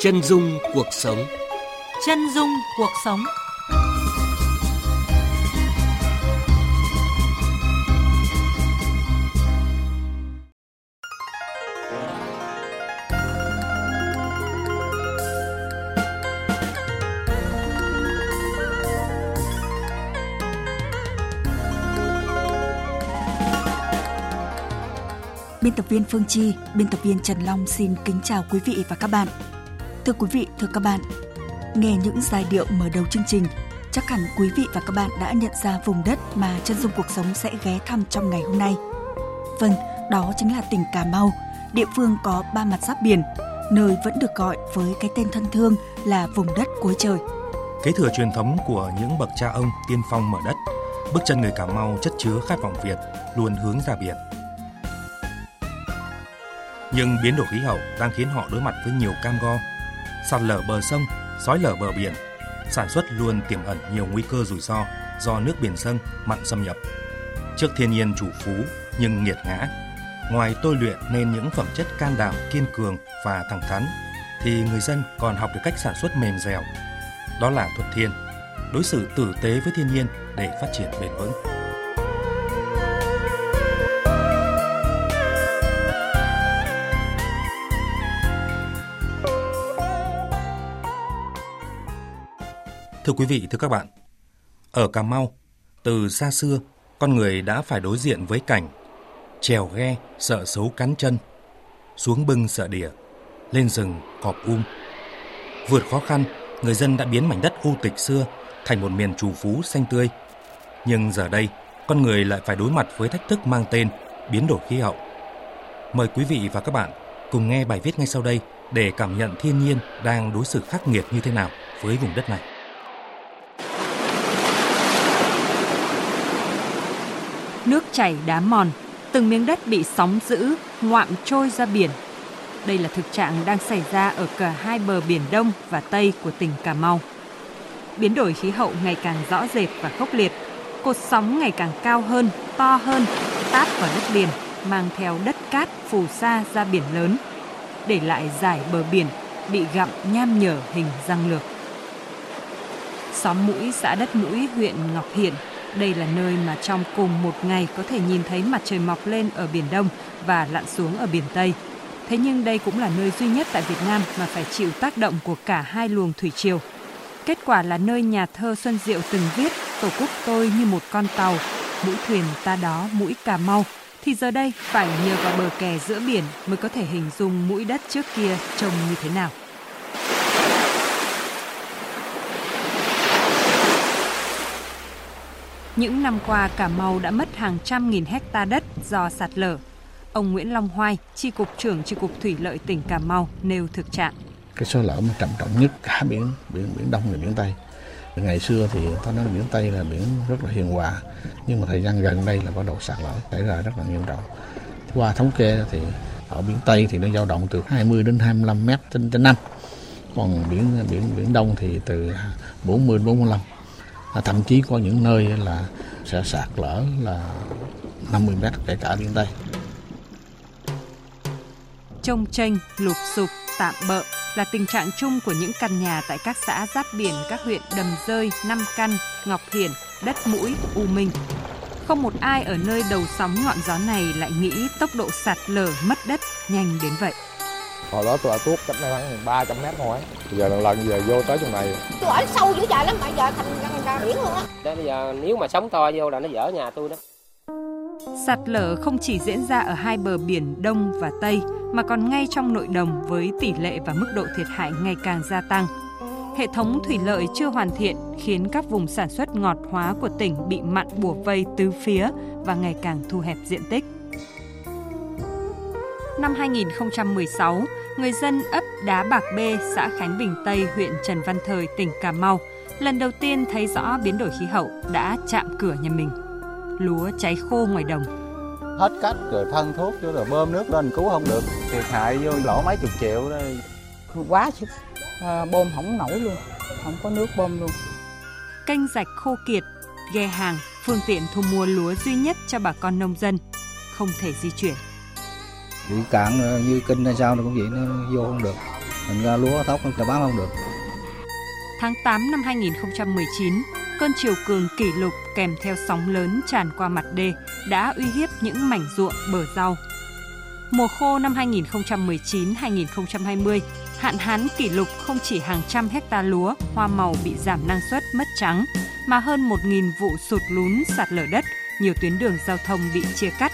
Chân dung cuộc sống. Chân dung cuộc sống. Biên tập viên Phương Chi, biên tập viên Trần Long xin kính chào quý vị và các bạn. Thưa quý vị, thưa các bạn, nghe những giai điệu mở đầu chương trình, chắc hẳn quý vị và các bạn đã nhận ra vùng đất mà chân dung cuộc sống sẽ ghé thăm trong ngày hôm nay. Vâng, đó chính là tỉnh Cà Mau, địa phương có ba mặt giáp biển, nơi vẫn được gọi với cái tên thân thương là vùng đất cuối trời. Kế thừa truyền thống của những bậc cha ông tiên phong mở đất, bước chân người Cà Mau chất chứa khát vọng Việt, luôn hướng ra biển. Nhưng biến đổi khí hậu đang khiến họ đối mặt với nhiều cam go, sạt lở bờ sông, sói lở bờ biển, sản xuất luôn tiềm ẩn nhiều nguy cơ rủi ro do nước biển dâng, mặn xâm nhập. Trước thiên nhiên chủ phú nhưng nghiệt ngã, ngoài tôi luyện nên những phẩm chất can đảm, kiên cường và thẳng thắn, thì người dân còn học được cách sản xuất mềm dẻo. Đó là thuận thiên, đối xử tử tế với thiên nhiên để phát triển bền vững. Thưa quý vị, thưa các bạn, ở Cà Mau, từ xa xưa, con người đã phải đối diện với cảnh trèo ghe sợ xấu cắn chân, xuống bưng sợ đỉa, lên rừng cọp um. Vượt khó khăn, người dân đã biến mảnh đất u tịch xưa thành một miền trù phú xanh tươi. Nhưng giờ đây, con người lại phải đối mặt với thách thức mang tên biến đổi khí hậu. Mời quý vị và các bạn cùng nghe bài viết ngay sau đây để cảm nhận thiên nhiên đang đối xử khắc nghiệt như thế nào với vùng đất này. Nước chảy đá mòn, từng miếng đất bị sóng giữ, ngoạm trôi ra biển. Đây là thực trạng đang xảy ra ở cả hai bờ biển Đông và Tây của tỉnh Cà Mau. Biến đổi khí hậu ngày càng rõ rệt và khốc liệt, cột sóng ngày càng cao hơn, to hơn, tát vào đất liền, mang theo đất cát phù sa ra biển lớn, để lại dải bờ biển bị gặm nham nhở hình răng lược. Xóm Mũi, xã Đất Mũi, huyện Ngọc Hiển đây là nơi mà trong cùng một ngày có thể nhìn thấy mặt trời mọc lên ở Biển Đông và lặn xuống ở Biển Tây. Thế nhưng đây cũng là nơi duy nhất tại Việt Nam mà phải chịu tác động của cả hai luồng thủy triều. Kết quả là nơi nhà thơ Xuân Diệu từng viết Tổ quốc tôi như một con tàu, mũi thuyền ta đó mũi Cà Mau, thì giờ đây phải nhờ vào bờ kè giữa biển mới có thể hình dung mũi đất trước kia trông như thế nào. Những năm qua, Cà Mau đã mất hàng trăm nghìn hecta đất do sạt lở. Ông Nguyễn Long Hoai, Tri Cục trưởng Tri Cục Thủy lợi tỉnh Cà Mau nêu thực trạng. Cái sơ lở mà trầm trọng nhất cả biển biển biển Đông và biển Tây. Ngày xưa thì ta nói biển Tây là biển rất là hiền hòa, nhưng mà thời gian gần đây là bắt đầu sạt lở xảy ra rất là nghiêm trọng. Qua thống kê thì ở biển Tây thì nó dao động từ 20 đến 25 mét trên trên năm, còn biển biển biển Đông thì từ 40 đến 45 thậm chí có những nơi là sẽ sạt lở là 50 mét kể cả biển Tây. Trông tranh, lụp sụp, tạm bợ là tình trạng chung của những căn nhà tại các xã giáp biển các huyện Đầm Rơi, Năm Căn, Ngọc Hiển, Đất Mũi, U Minh. Không một ai ở nơi đầu sóng ngọn gió này lại nghĩ tốc độ sạt lở mất đất nhanh đến vậy. Hồi đó tôi ở tuốt cách đây khoảng 300 mét thôi giờ lần lần giờ vô tới trong này Tôi ở sâu dữ dài lắm, bây giờ thành ra biển luôn á. Đấy bây giờ nếu mà sóng to vô là nó dở nhà tôi đó. Sạt lở không chỉ diễn ra ở hai bờ biển Đông và Tây mà còn ngay trong nội đồng với tỷ lệ và mức độ thiệt hại ngày càng gia tăng. Hệ thống thủy lợi chưa hoàn thiện khiến các vùng sản xuất ngọt hóa của tỉnh bị mặn bùa vây tứ phía và ngày càng thu hẹp diện tích. Năm 2016, người dân ấp Đá Bạc B, xã Khánh Bình Tây, huyện Trần Văn Thời, tỉnh Cà Mau lần đầu tiên thấy rõ biến đổi khí hậu đã chạm cửa nhà mình. Lúa cháy khô ngoài đồng. Hết cách rồi thân thuốc cho rồi bơm nước lên cứu không được Thiệt hại vô lỗ mấy chục triệu đó Quá sức, à, bơm không nổi luôn, không có nước bơm luôn. Canh rạch khô kiệt, ghe hàng, phương tiện thu mua lúa duy nhất cho bà con nông dân, không thể di chuyển. bị cạn ờ, như kinh hay sao nó cũng vậy nó vô không được thành ra lúa thóc nó bán không được tháng 8 năm 2019, cơn chiều cường kỷ lục kèm theo sóng lớn tràn qua mặt đê đã uy hiếp những mảnh ruộng bờ rau. Mùa khô năm 2019-2020, hạn hán kỷ lục không chỉ hàng trăm hecta lúa, hoa màu bị giảm năng suất mất trắng, mà hơn 1.000 vụ sụt lún sạt lở đất, nhiều tuyến đường giao thông bị chia cắt.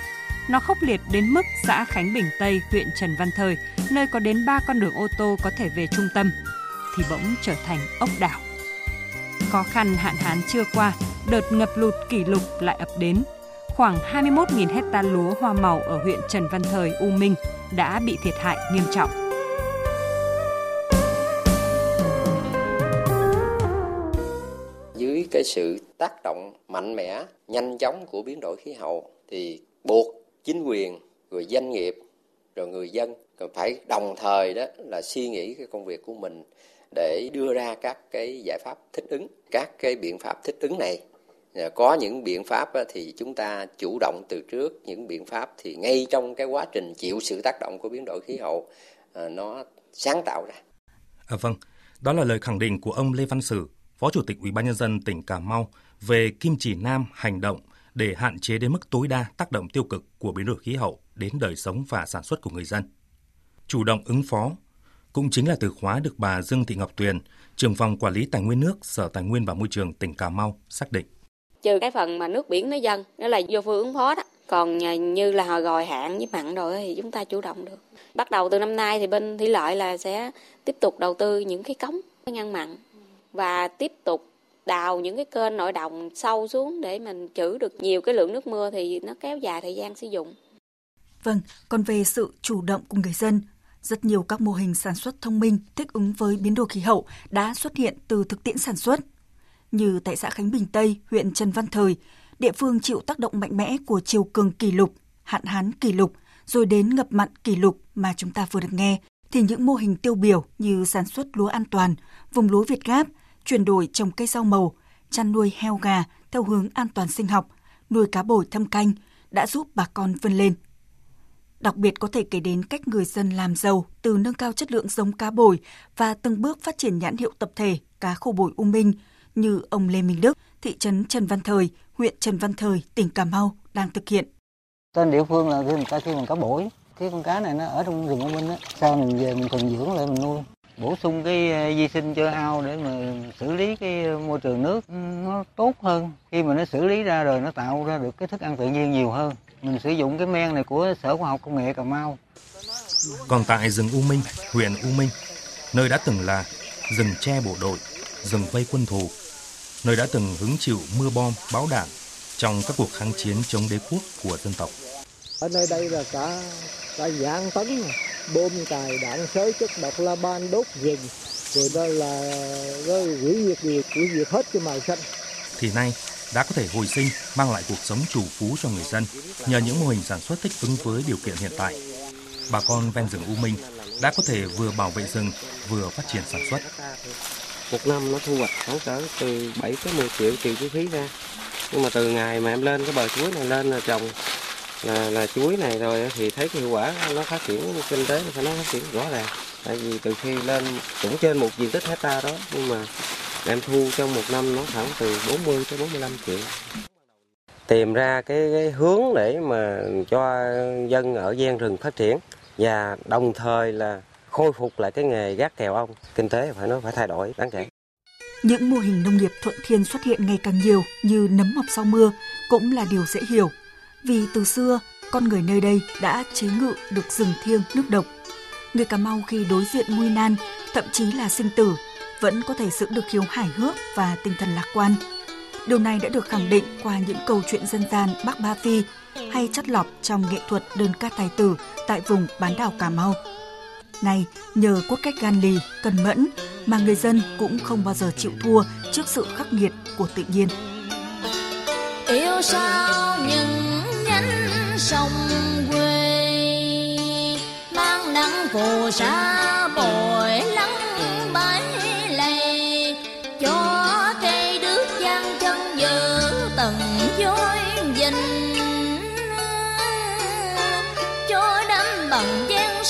Nó khốc liệt đến mức xã Khánh Bình Tây, huyện Trần Văn Thời, nơi có đến 3 con đường ô tô có thể về trung tâm, thì bỗng trở thành ốc đảo. Khó khăn hạn hán chưa qua, đợt ngập lụt kỷ lục lại ập đến. Khoảng 21.000 hecta lúa hoa màu ở huyện Trần Văn Thời, U Minh đã bị thiệt hại nghiêm trọng. Dưới cái sự tác động mạnh mẽ, nhanh chóng của biến đổi khí hậu thì buộc chính quyền, rồi doanh nghiệp, rồi người dân cần phải đồng thời đó là suy nghĩ cái công việc của mình để đưa ra các cái giải pháp thích ứng các cái biện pháp thích ứng này ờ, có những biện pháp ờ, thì chúng ta chủ động từ trước những biện pháp thì ngay trong cái quá trình chịu sự tác động của biến đổi khí hậu ờ, nó sáng tạo ra. À, vâng, đó là lời khẳng định của ông Lê Văn Sử, Phó Chủ tịch Ủy ban nhân dân tỉnh Cà Mau về kim chỉ nam hành động để hạn chế đến mức tối đa tác động tiêu cực của biến đổi khí hậu đến đời sống và sản xuất của người dân. Chủ động ứng phó cũng chính là từ khóa được bà Dương Thị Ngọc Tuyền, trưởng phòng quản lý tài nguyên nước, Sở Tài nguyên và Môi trường tỉnh Cà Mau xác định. Trừ cái phần mà nước biển nó dâng, đó là vô phương ứng phó đó. Còn như là hồi gòi hạn với mặn rồi thì chúng ta chủ động được. Bắt đầu từ năm nay thì bên thủy lợi là sẽ tiếp tục đầu tư những cái cống ngăn mặn và tiếp tục đào những cái kênh nội đồng sâu xuống để mình trữ được nhiều cái lượng nước mưa thì nó kéo dài thời gian sử dụng. Vâng, còn về sự chủ động của người dân, rất nhiều các mô hình sản xuất thông minh thích ứng với biến đổi khí hậu đã xuất hiện từ thực tiễn sản xuất. Như tại xã Khánh Bình Tây, huyện Trần Văn Thời, địa phương chịu tác động mạnh mẽ của chiều cường kỷ lục, hạn hán kỷ lục, rồi đến ngập mặn kỷ lục mà chúng ta vừa được nghe, thì những mô hình tiêu biểu như sản xuất lúa an toàn, vùng lúa Việt Gáp, chuyển đổi trồng cây rau màu, chăn nuôi heo gà theo hướng an toàn sinh học, nuôi cá bổi thâm canh đã giúp bà con vươn lên Đặc biệt có thể kể đến cách người dân làm giàu từ nâng cao chất lượng giống cá bồi và từng bước phát triển nhãn hiệu tập thể cá khô bồi U Minh như ông Lê Minh Đức, thị trấn Trần Văn Thời, huyện Trần Văn Thời, tỉnh Cà Mau đang thực hiện. Tên địa phương là người ta kêu bằng cá bổi. Cái con cá này nó ở trong rừng U Minh á, sau mình về mình thuần dưỡng lại mình nuôi. Bổ sung cái ờ, vi sinh cho ao để mà xử lý cái môi trường nước. Nó tốt hơn. Khi mà nó xử lý ra rồi nó tạo ra được cái thức ăn tự nhiên nhiều hơn mình sử dụng cái men này của Sở Khoa học Công nghệ Cà Mau. Còn tại rừng U Minh, huyện U Minh, nơi đã từng là rừng tre bộ đội, rừng vây quân thù, nơi đã từng hứng chịu mưa bom, bão đạn trong các cuộc kháng chiến chống đế quốc của dân tộc. Ở nơi đây là cả cả dạng tấn bom cài đạn sới chất độc la ban đốt rừng rồi đó là rồi hủy diệt gì hủy diệt hết cái màu xanh thì nay đã có thể hồi sinh, mang lại cuộc sống chủ phú cho người dân nhờ những mô hình sản xuất thích ứng với điều kiện hiện tại. Bà con ven rừng U Minh đã có thể vừa bảo vệ rừng, vừa phát triển sản xuất. Một năm nó thu hoạch khoảng cỡ từ 7 tới 10 triệu tiền chi phí ra. Nhưng mà từ ngày mà em lên cái bờ chuối này lên là trồng là là chuối này rồi thì thấy cái hiệu quả nó phát triển kinh tế nó nó phát triển rõ ràng. Tại vì từ khi lên cũng trên một diện tích hecta đó nhưng mà em thu trong một năm nó khoảng từ 40 tới 45 triệu. Tìm ra cái, cái hướng để mà cho dân ở gian rừng phát triển và đồng thời là khôi phục lại cái nghề gác kèo ong kinh tế phải nói phải thay đổi đáng kể. Những mô hình nông nghiệp thuận thiên xuất hiện ngày càng nhiều như nấm mọc sau mưa cũng là điều dễ hiểu. Vì từ xưa con người nơi đây đã chế ngự được rừng thiêng nước độc. Người cà mau khi đối diện nguy nan thậm chí là sinh tử vẫn có thể giữ được khiếu hài hước và tinh thần lạc quan. Điều này đã được khẳng định qua những câu chuyện dân gian Bắc Ba Phi hay chất lọc trong nghệ thuật đơn ca tài tử tại vùng bán đảo Cà Mau. Này, nhờ cốt cách gan lì, cần mẫn mà người dân cũng không bao giờ chịu thua trước sự khắc nghiệt của tự nhiên. Yêu sao những nhánh sông quê mang nắng phù sa bồi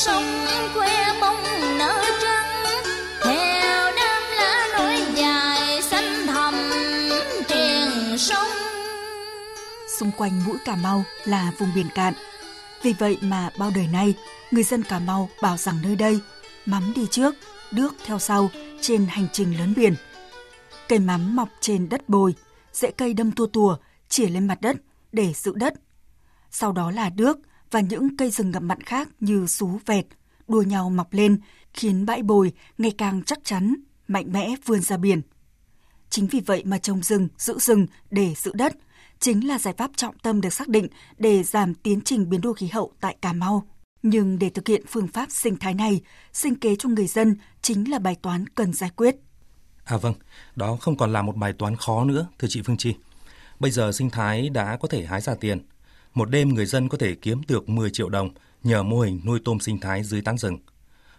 sông que bông nở trắng. Theo đám lá nối dài xanh thầm triền sông. Xung quanh mũi cà mau là vùng biển cạn. Vì vậy mà bao đời nay, người dân cà mau bảo rằng nơi đây, mắm đi trước đước theo sau trên hành trình lớn biển. Cây mắm mọc trên đất bồi, rễ cây đâm tua tùa, chỉa lên mặt đất để giữ đất. Sau đó là đước và những cây rừng ngập mặn khác như sú vẹt, đua nhau mọc lên, khiến bãi bồi ngày càng chắc chắn, mạnh mẽ vươn ra biển. Chính vì vậy mà trồng rừng, giữ rừng để giữ đất chính là giải pháp trọng tâm được xác định để giảm tiến trình biến đổi khí hậu tại Cà Mau. Nhưng để thực hiện phương pháp sinh thái này, sinh kế cho người dân chính là bài toán cần giải quyết. À vâng, đó không còn là một bài toán khó nữa, thưa chị Phương Chi. Bây giờ sinh thái đã có thể hái ra tiền. Một đêm người dân có thể kiếm được 10 triệu đồng nhờ mô hình nuôi tôm sinh thái dưới tán rừng.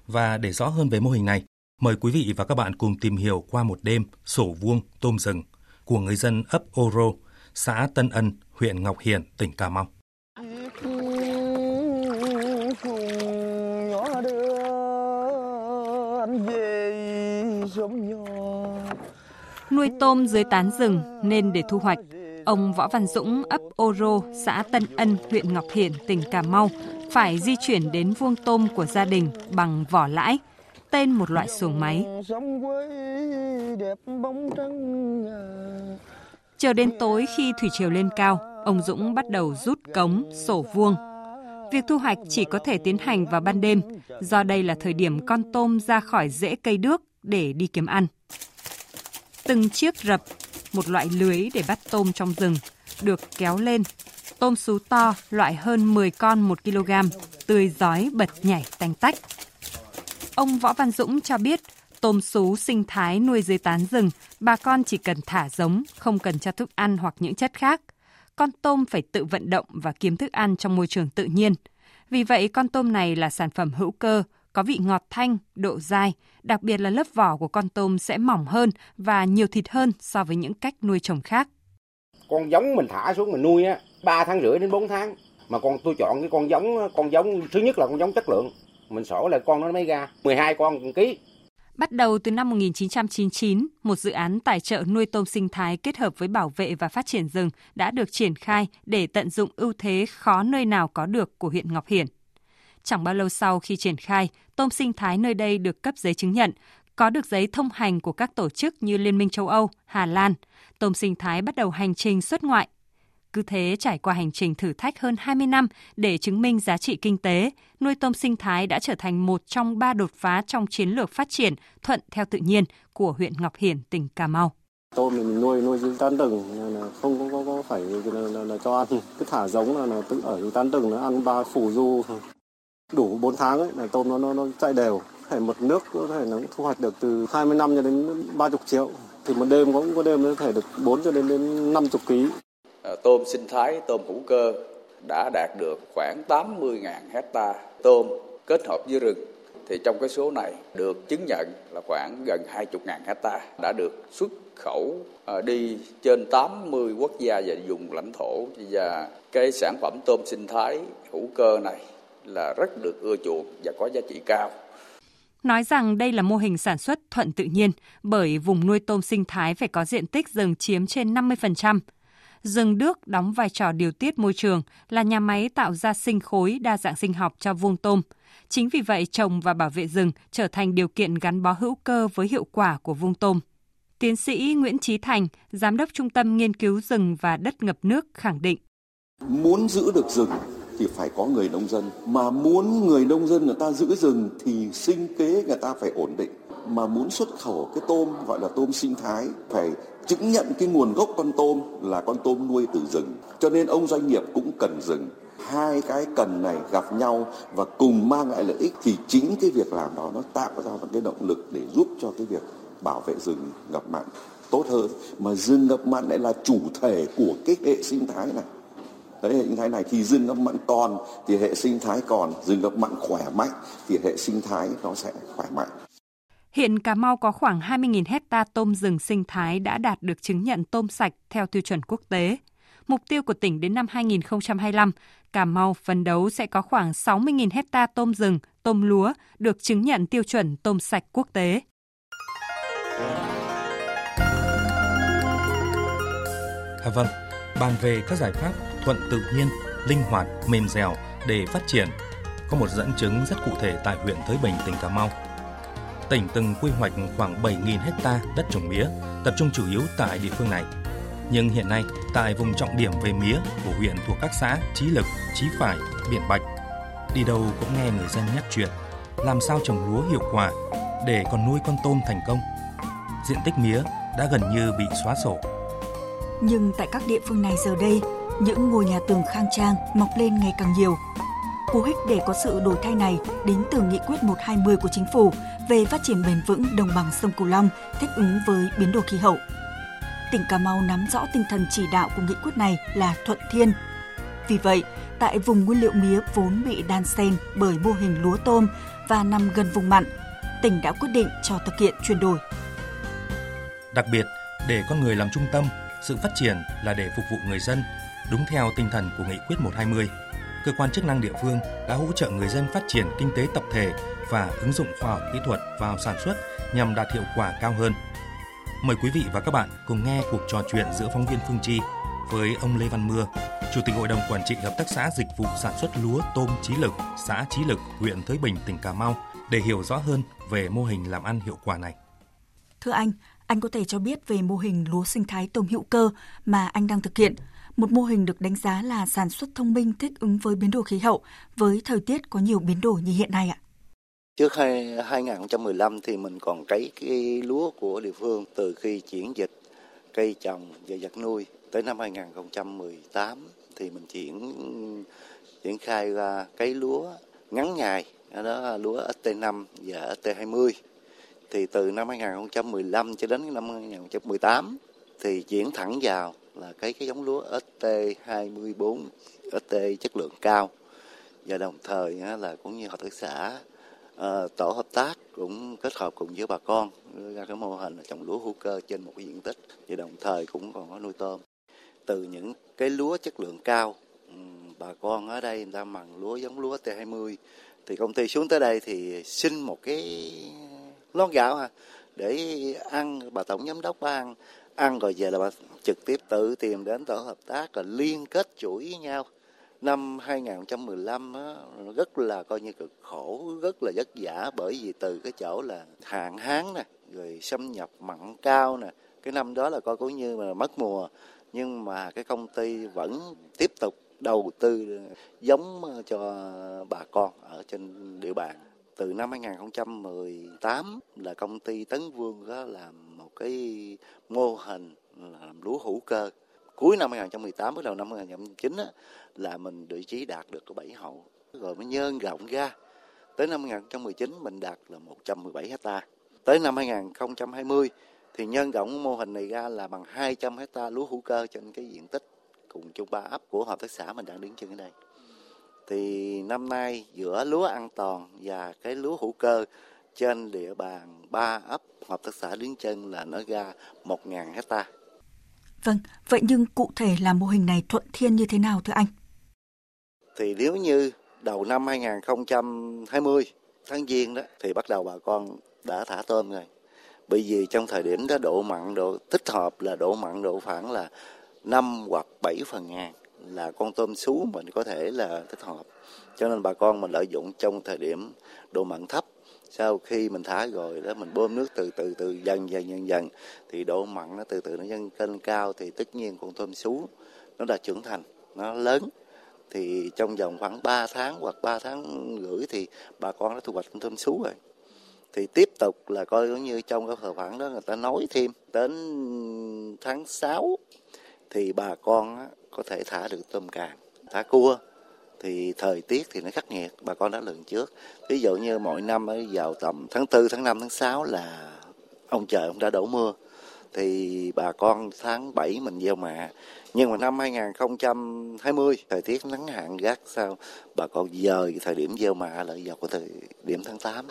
Và để rõ hơn về mô hình này, mời quý vị và các bạn cùng tìm hiểu qua một đêm sổ vuông tôm rừng của người dân ấp Oro, xã Tân Ân, huyện Ngọc Hiển, tỉnh Cà Mau. Nuôi tôm dưới tán rừng nên để thu hoạch, ông Võ Văn Dũng ấp Ô Rô, xã Tân Ân, huyện Ngọc Hiển, tỉnh Cà Mau phải di chuyển đến vuông tôm của gia đình bằng vỏ lãi, tên một loại xuồng máy. Chờ đến tối khi thủy triều lên cao, ông Dũng bắt đầu rút cống, sổ vuông. Việc thu hoạch chỉ có thể tiến hành vào ban đêm, do đây là thời điểm con tôm ra khỏi rễ cây đước để đi kiếm ăn. Từng chiếc rập, một loại lưới để bắt tôm trong rừng, được kéo lên. Tôm sú to, loại hơn 10 con 1 kg, tươi giói bật nhảy tanh tách. Ông Võ Văn Dũng cho biết, tôm sú sinh thái nuôi dưới tán rừng, bà con chỉ cần thả giống, không cần cho thức ăn hoặc những chất khác. Con tôm phải tự vận động và kiếm thức ăn trong môi trường tự nhiên. Vì vậy, con tôm này là sản phẩm hữu cơ, có vị ngọt thanh, độ dai, đặc biệt là lớp vỏ của con tôm sẽ mỏng hơn và nhiều thịt hơn so với những cách nuôi trồng khác. con giống mình thả xuống mình nuôi á 3 tháng rưỡi đến 4 tháng mà con tôi chọn cái con giống con giống thứ nhất là con giống chất lượng mình sổ lại con nó mới ra 12 con một ký Bắt đầu từ năm 1999, một dự án tài trợ nuôi tôm sinh thái kết hợp với bảo vệ và phát triển rừng đã được triển khai để tận dụng ưu thế khó nơi nào có được của huyện Ngọc Hiển. Chẳng bao lâu sau khi triển khai, tôm sinh thái nơi đây được cấp giấy chứng nhận, có được giấy thông hành của các tổ chức như Liên minh châu Âu, Hà Lan. Tôm sinh thái bắt đầu hành trình xuất ngoại. Cứ thế trải qua hành trình thử thách hơn 20 năm để chứng minh giá trị kinh tế, nuôi tôm sinh thái đã trở thành một trong ba đột phá trong chiến lược phát triển thuận theo tự nhiên của huyện Ngọc Hiển, tỉnh Cà Mau. tôm mình nuôi nuôi dưới tán rừng là- không có, có, có phải là, là, là cho ăn cứ thả giống là, là tự ở dưới tán rừng nó ăn ba phủ du đủ 4 tháng ấy là tôm nó nó, nó chạy đều. Thể một nước có thể nó thu hoạch được từ 20 năm cho đến 30 triệu. Thì một đêm cũng có đêm nó có thể được 4 cho đến đến 50 kg à, tôm sinh thái, tôm hữu cơ đã đạt được khoảng 80.000 hecta tôm kết hợp với rừng. Thì trong cái số này được chứng nhận là khoảng gần 20.000 hecta đã được xuất khẩu à, đi trên 80 quốc gia và vùng lãnh thổ. Và cái sản phẩm tôm sinh thái hữu cơ này là rất được ưa chuộng và có giá trị cao. Nói rằng đây là mô hình sản xuất thuận tự nhiên bởi vùng nuôi tôm sinh thái phải có diện tích rừng chiếm trên 50%. Rừng đước đóng vai trò điều tiết môi trường, là nhà máy tạo ra sinh khối đa dạng sinh học cho vuông tôm. Chính vì vậy, trồng và bảo vệ rừng trở thành điều kiện gắn bó hữu cơ với hiệu quả của vuông tôm. Tiến sĩ Nguyễn Trí Thành, Giám đốc Trung tâm Nghiên cứu rừng và đất ngập nước khẳng định. Muốn giữ được rừng thì phải có người nông dân. Mà muốn người nông dân người ta giữ rừng thì sinh kế người ta phải ổn định. Mà muốn xuất khẩu cái tôm, gọi là tôm sinh thái, phải chứng nhận cái nguồn gốc con tôm là con tôm nuôi từ rừng. Cho nên ông doanh nghiệp cũng cần rừng. Hai cái cần này gặp nhau và cùng mang lại lợi ích thì chính cái việc làm đó nó tạo ra một cái động lực để giúp cho cái việc bảo vệ rừng ngập mặn tốt hơn. Mà rừng ngập mặn lại là chủ thể của cái hệ sinh thái này. Đấy, hệ sinh thái này thì rừng ngập mặn còn thì hệ sinh thái còn, rừng ngập mặn khỏe mạnh thì hệ sinh thái nó sẽ khỏe mạnh. Hiện Cà Mau có khoảng 20.000 hecta tôm rừng sinh thái đã đạt được chứng nhận tôm sạch theo tiêu chuẩn quốc tế. Mục tiêu của tỉnh đến năm 2025, Cà Mau phấn đấu sẽ có khoảng 60.000 hecta tôm rừng, tôm lúa được chứng nhận tiêu chuẩn tôm sạch quốc tế. À vâng, bàn về các giải pháp thuận tự nhiên, linh hoạt, mềm dẻo để phát triển có một dẫn chứng rất cụ thể tại huyện Thới Bình, tỉnh Cà Mau. Tỉnh từng quy hoạch khoảng 7.000 hecta đất trồng mía, tập trung chủ yếu tại địa phương này. Nhưng hiện nay, tại vùng trọng điểm về mía của huyện thuộc các xã Chí Lực, Chí Phải, Biển Bạch, đi đâu cũng nghe người dân nhắc chuyện làm sao trồng lúa hiệu quả để còn nuôi con tôm thành công. Diện tích mía đã gần như bị xóa sổ. Nhưng tại các địa phương này giờ đây, những ngôi nhà tường khang trang mọc lên ngày càng nhiều. Cú hích để có sự đổi thay này đến từ nghị quyết 120 của chính phủ về phát triển bền vững đồng bằng sông Cửu Long thích ứng với biến đổi khí hậu. Tỉnh Cà Mau nắm rõ tinh thần chỉ đạo của nghị quyết này là thuận thiên. Vì vậy, tại vùng nguyên liệu mía vốn bị đan xen bởi mô hình lúa tôm và nằm gần vùng mặn, tỉnh đã quyết định cho thực hiện chuyển đổi. Đặc biệt, để con người làm trung tâm, sự phát triển là để phục vụ người dân, đúng theo tinh thần của nghị quyết 120. Cơ quan chức năng địa phương đã hỗ trợ người dân phát triển kinh tế tập thể và ứng dụng khoa học kỹ thuật vào sản xuất nhằm đạt hiệu quả cao hơn. Mời quý vị và các bạn cùng nghe cuộc trò chuyện giữa phóng viên Phương Chi với ông Lê Văn Mưa, Chủ tịch Hội đồng Quản trị Hợp tác xã Dịch vụ Sản xuất Lúa Tôm trí Lực, xã trí Lực, huyện Thới Bình, tỉnh Cà Mau để hiểu rõ hơn về mô hình làm ăn hiệu quả này. Thưa anh, anh có thể cho biết về mô hình lúa sinh thái tôm hữu cơ mà anh đang thực hiện, một mô hình được đánh giá là sản xuất thông minh thích ứng với biến đổi khí hậu, với thời tiết có nhiều biến đổi như hiện nay ạ. Trước 2015 thì mình còn cấy cái lúa của địa phương từ khi chuyển dịch cây trồng và vật nuôi tới năm 2018 thì mình chuyển, triển khai ra cấy lúa ngắn ngày, đó là lúa ST5 và ST20 thì từ năm 2015 cho đến năm 2018 thì chuyển thẳng vào là cái cái giống lúa ST24 ST chất lượng cao. Và đồng thời là cũng như hợp tác xã ờ, tổ hợp tác cũng kết hợp cùng với bà con ra cái mô hình là trồng lúa hữu cơ trên một cái diện tích. Và đồng thời cũng còn có nuôi tôm. Từ những cái lúa chất lượng cao ừ, bà con ở đây người ta mbằng lúa giống lúa T20 thì công ty xuống tới đây thì xin một cái lon gạo à để ăn. Bà tổng giám đốc bà ăn ăn rồi về là bà trực tiếp tự tìm đến tổ hợp tác rồi liên kết chuỗi với nhau. Năm 2015 á, rất là coi như cực khổ rất là vất vả bởi vì từ cái chỗ là hạn hán nè rồi xâm nhập mặn cao nè. Cái năm đó là coi cũng như mà mất mùa nhưng mà cái công ty vẫn tiếp tục đầu tư giống ờ, cho bà con ở trên địa bàn. Từ năm 2018 là công ty Tấn Vương đó làm một cái mô hình là làm lúa hữu cơ. Cuối năm 2018 bắt đầu năm 2019 á, là mình vị trí đạt được có 7 hộ rồi mới nhân rộng ra. Tới năm 2019 mình đạt là 117 hecta. Tới năm 2020 thì nhân rộng mô hình này ra là bằng 200 hecta lúa hữu cơ trên cái diện tích cùng chung ba ấp của hợp tác xã mình đang đứng chân ở đây. Thì năm nay giữa lúa an toàn và cái lúa hữu cơ trên địa bàn ba ấp hợp tác xã đứng chân là nó ra 1.000 hecta. Vâng, vậy nhưng cụ thể là mô hình này thuận thiên như thế nào thưa anh? Thì nếu như đầu năm 2020 tháng Giêng đó thì bắt đầu bà con đã thả tôm rồi. Bởi vì trong thời điểm đó độ mặn độ thích hợp là độ mặn độ khoảng là 5 hoặc 7 phần ngàn là con tôm sú mình có thể là thích hợp. Cho nên bà con mình lợi dụng trong thời điểm độ mặn thấp sau khi mình thả rồi đó, mình bơm nước từ từ từ dần dần dần dần, thì độ mặn nó từ từ nó dâng lên cao thì tất nhiên con tôm sú nó đã trưởng thành, nó lớn. Thì trong vòng khoảng 3 tháng hoặc 3 tháng rưỡi thì bà con đã thu hoạch con tôm sú rồi. Thì tiếp tục là coi như trong cái thời khoảng đó người ta nói thêm, đến tháng 6 thì bà con có thể thả được tôm càng, thả cua thì thời tiết thì nó khắc nghiệt bà con đã lường trước. Ví dụ như mỗi năm vào tầm tháng 4, tháng 5, tháng 6 là ông trời ông đã đổ mưa. Thì bà con tháng 7 mình gieo mạ. Nhưng mà năm 2020 thời tiết nắng hạn gắt sao bà con dời thời điểm gieo mạ lại vào cái thời điểm tháng 8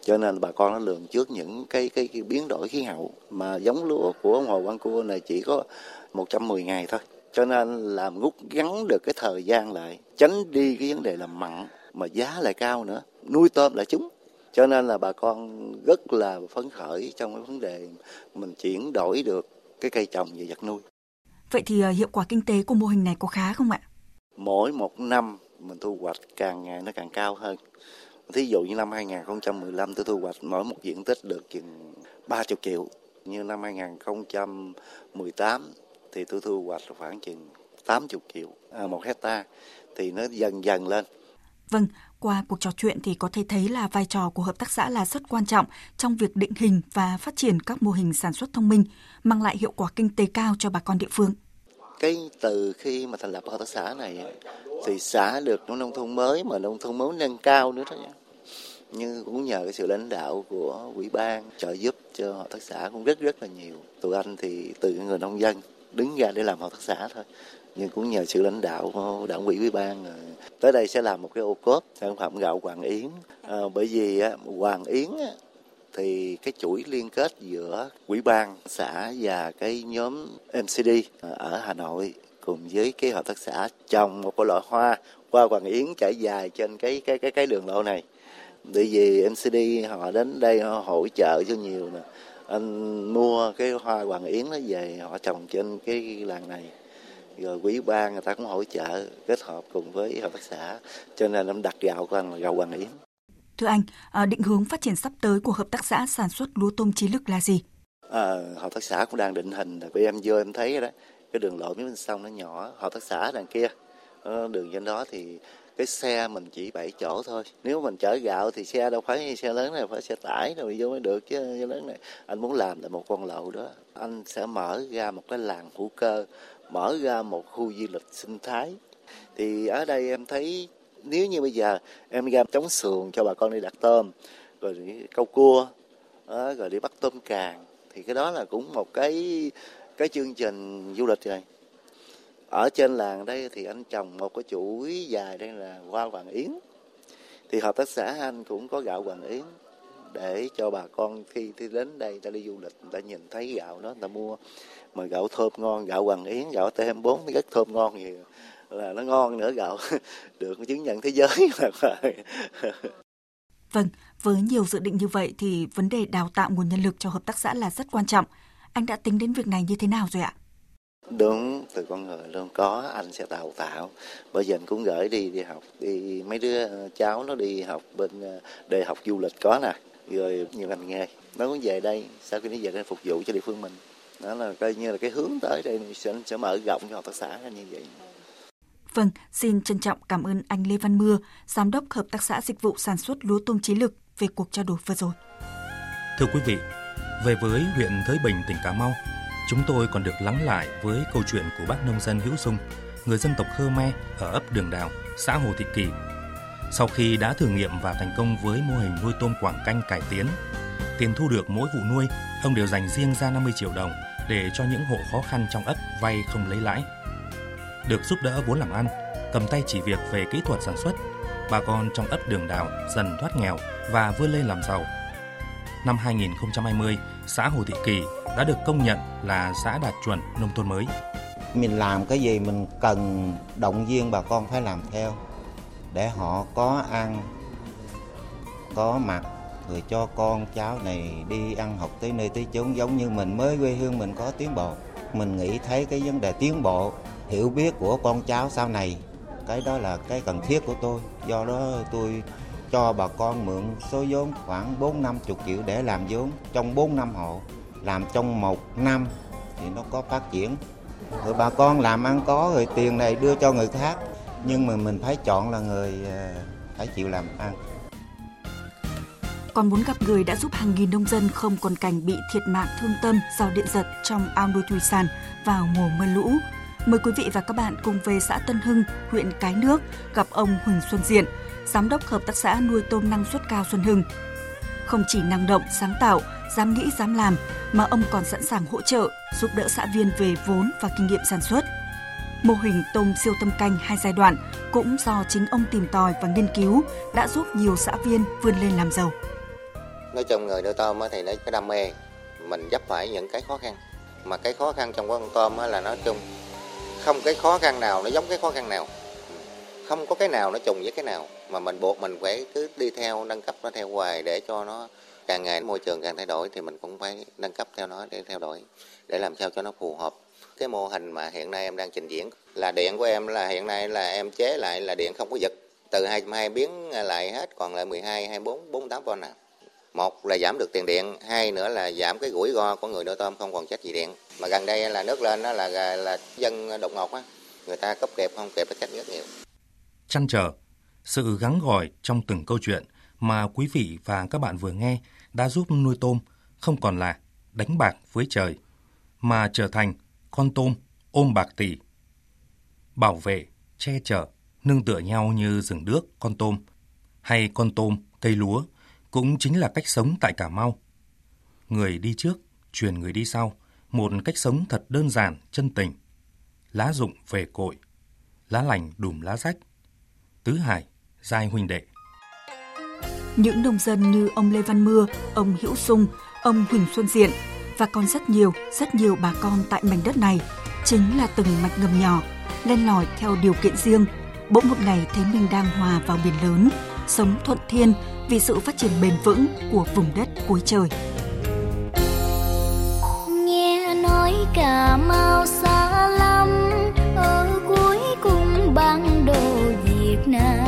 cho nên bà con nó lường trước những cái cái, cái biến đổi khí hậu mà giống lúa của ông Hồ Quang Cua này chỉ có 110 ngày thôi cho nên làm rút gắn được cái thời gian lại tránh đi cái vấn đề là mặn mà giá lại cao nữa nuôi tôm lại chúng cho nên là bà con rất là phấn khởi trong cái vấn đề mình chuyển đổi được cái cây trồng và vật nuôi Vậy thì ờ, hiệu quả kinh tế của mô hình này có khá không ạ? Mỗi một năm mình thu hoạch càng ngày nó càng cao hơn. Thí dụ như năm 2015 tôi thu hoạch mỗi một diện tích được chừng 30 triệu. Như năm 2018 thì tôi thu hoạch khoảng chừng 80 triệu à, một hecta thì nó dần dần lên. Vâng, qua cuộc trò chuyện thì có thể thấy là vai trò của hợp tác xã là rất quan trọng trong việc định hình và phát triển các mô hình sản xuất thông minh, mang lại hiệu quả kinh tế cao cho bà con địa phương. Cái từ khi mà thành lập hợp tác xã này thì xã được nông thôn mới mà nông thôn mới nâng cao nữa đó. Nhưng cũng nhờ cái sự lãnh đạo của ủy ban trợ giúp cho hợp tác xã cũng rất rất là nhiều. Tụi anh thì từ người nông dân đứng ra để làm hợp tác xã thôi. Nhưng cũng nhờ sự lãnh đạo của đảng ủy ủy ban. Tới đây sẽ làm một cái ô cốp sản phẩm gạo Hoàng Yến. À, bởi vì à, Hoàng Yến thì cái chuỗi liên kết giữa ủy ban xã và cái nhóm MCD à, ở Hà Nội cùng với cái hợp tác xã trồng một cái loại hoa hoa Hoàng Yến trải dài trên cái cái cái cái đường lộ này. Bởi vì MCD họ đến đây họ hỗ trợ cho nhiều nè anh mua cái hoa Hoàng Yến nó về họ trồng trên cái làng này rồi quý ban người ta cũng hỗ trợ kết hợp cùng với hợp tác xã cho nên em đặt gạo của anh là gạo Hoàng Yến. Thưa anh, à, định hướng phát triển sắp tới của hợp tác xã sản xuất lúa tôm trí lực là gì? À, hợp tác xã cũng đang định hình, vì em vô em thấy đó, cái đường lộ bên sông nó nhỏ, hợp tác xã đằng kia, đường trên đó thì cái xe mình chỉ 7 chỗ thôi. Nếu mình chở gạo thì xe đâu phải xe lớn này phải xe tải rồi vô mới được chứ, xe lớn này. Anh muốn làm là một con lậu đó. Anh sẽ mở ra một cái làng hữu cơ, mở ra một khu du lịch sinh thái. Thì ở đây em thấy, nếu như bây giờ em ra chống sườn cho bà con đi đặt tôm, rồi đi câu cua rồi đi bắt tôm càng, thì cái đó là cũng một cái cái chương trình du lịch rồi ở trên làng đây thì anh trồng một cái chuỗi dài đây là hoa hoàng yến thì hợp tác xã anh cũng có gạo hoàng yến để cho bà con khi khi đến đây ta đi du lịch người ta nhìn thấy gạo đó người ta mua mà gạo thơm ngon gạo hoàng yến gạo tm4 rất thơm ngon thì là nó ngon nữa gạo được chứng nhận thế giới Vâng, với nhiều dự định như vậy thì vấn đề đào tạo nguồn nhân lực cho hợp tác xã là rất quan trọng. Anh đã tính đến việc này như thế nào rồi ạ? Đúng từ con người luôn có anh sẽ đào tạo. Bây giờ anh cũng gửi đi đi học đi mấy đứa ờ, cháu nó đi học bên ờ, đại học du lịch có nè rồi nhiều ngành nghề. Nó cũng về đây sau khi nó về đây phục vụ cho địa phương mình. Đó là coi như là cái hướng tới đây sẽ sẽ mở rộng cho hợp tác xã như vậy. Vâng, xin trân trọng cảm ơn anh Lê Văn Mưa, Giám đốc Hợp tác xã Dịch vụ Sản xuất Lúa Tôm Chí Lực về cuộc trao đổi vừa rồi. Thưa quý vị, về với huyện Thới Bình, tỉnh Cà Mau, chúng tôi còn được lắng lại với câu chuyện của bác nông dân Hữu Dung, người dân tộc Khmer ở ấp Đường Đào, xã Hồ Thị Kỳ. Sau khi đã thử nghiệm và thành công với mô hình nuôi tôm quảng canh cải tiến, tiền thu được mỗi vụ nuôi, ông đều dành riêng ra 50 triệu đồng để cho những hộ khó khăn trong ấp vay không lấy lãi. Được giúp đỡ vốn làm ăn, cầm tay chỉ việc về kỹ thuật sản xuất, bà con trong ấp Đường Đào dần thoát nghèo và vươn lên làm giàu. Năm 2020, xã Hồ Thị Kỳ đã được công nhận là xã đạt chuẩn nông thôn mới. Mình làm cái gì mình cần động viên bà con phải làm theo để họ có ăn, có mặc rồi cho con cháu này đi ăn học tới nơi tới chốn giống như mình mới quê hương mình có tiến bộ. Mình nghĩ thấy cái vấn đề tiến bộ, hiểu biết của con cháu sau này, cái đó là cái cần thiết của tôi. Do đó tôi cho bà con mượn số vốn khoảng 4 50 triệu để làm vốn trong 4 năm hộ làm trong một năm thì nó có phát triển rồi bà con làm ăn có rồi tiền này đưa cho người khác nhưng mà mình phải chọn là người ờ, phải chịu làm ăn còn muốn gặp người đã giúp hàng nghìn nông dân không còn cảnh bị thiệt mạng thương tâm do điện giật trong ao nuôi thủy sản vào mùa mưa lũ. Mời quý vị và các bạn cùng về xã Tân Hưng, huyện Cái Nước gặp ông Huỳnh Xuân Diện, giám đốc hợp tác xã nuôi tôm năng suất cao Xuân Hưng. Không chỉ năng động, sáng tạo, dám nghĩ, dám làm, mà ông còn sẵn sàng hỗ trợ, giúp đỡ xã viên về vốn và kinh nghiệm sản xuất. Mô hình tôm siêu tâm canh hai giai đoạn cũng do chính ông tìm tòi và nghiên cứu đã giúp nhiều xã viên vươn lên làm giàu. Nói chung người nuôi tôm thì nó cái đam mê, mình dấp phải những cái khó khăn. Mà cái khó khăn trong con tôm là nói chung không cái khó khăn nào nó giống cái khó khăn nào không có cái nào nó trùng với cái nào. Mà mình buộc mình phải cứ đi theo nâng cấp nó theo hoài để cho nó càng ngày môi trường càng thay đổi thì mình cũng phải nâng cấp theo nó để theo đổi để làm sao cho nó phù hợp. Cái mô hình mà hiện nay em đang trình diễn là điện của em là hiện nay là em chế lại là điện không có giật. Từ 22 biến lại hết còn lại 12 24 48 v nào. Một là giảm được tiền điện hai nữa là giảm cái rủi ro của người nuôi tôm không còn trách gì điện. Mà gần đây là nước lên đó là là, dân đột ngột á người ta cấp kịp không kịp là trách rất nhiều chăn trở sự gắng gỏi trong từng câu chuyện mà quý vị và các bạn vừa nghe đã giúp nuôi tôm không còn là đánh bạc với trời, mà trở thành con tôm ôm bạc tỷ. Bảo vệ, che chở, nương tựa nhau như rừng đước con tôm, hay con tôm, cây lúa, cũng chính là cách sống tại Cà Mau. Người đi trước, truyền người đi sau, một cách sống thật đơn giản, chân tình. Lá rụng về cội, lá lành đùm lá rách. Tứ Hải, Giai huynh đệ. Những nông dân như ông Lê Văn Mưa, ông Hữu Sung, ông Huỳnh Xuân Diện và còn rất nhiều, rất nhiều bà con tại mảnh đất này chính là từng mạch ngầm nhỏ, len lỏi theo điều kiện riêng. Bỗng một ngày thấy mình đang hòa vào biển lớn, sống thuận thiên vì sự phát triển bền vững của vùng đất cuối trời. Nghe nói Cà Mau xa Việt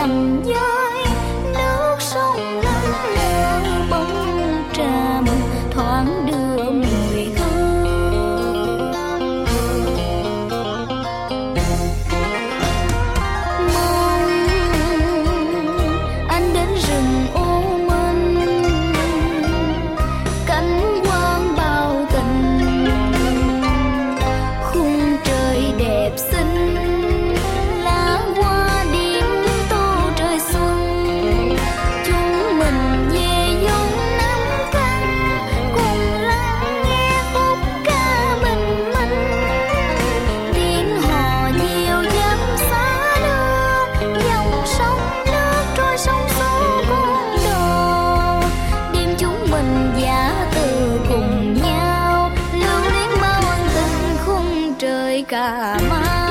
đầm dơi trời cà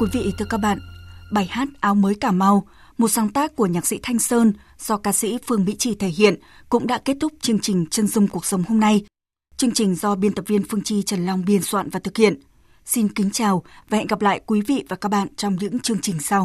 quý vị, thưa các bạn, bài hát Áo mới Cà Mau, một sáng tác của nhạc sĩ Thanh Sơn do ca sĩ Phương Mỹ Trì thể hiện cũng đã kết thúc chương trình Chân dung cuộc sống hôm nay. Chương trình do biên tập viên Phương Chi Trần Long biên soạn và thực hiện. Xin kính chào và hẹn gặp lại quý vị và các bạn trong những chương trình sau.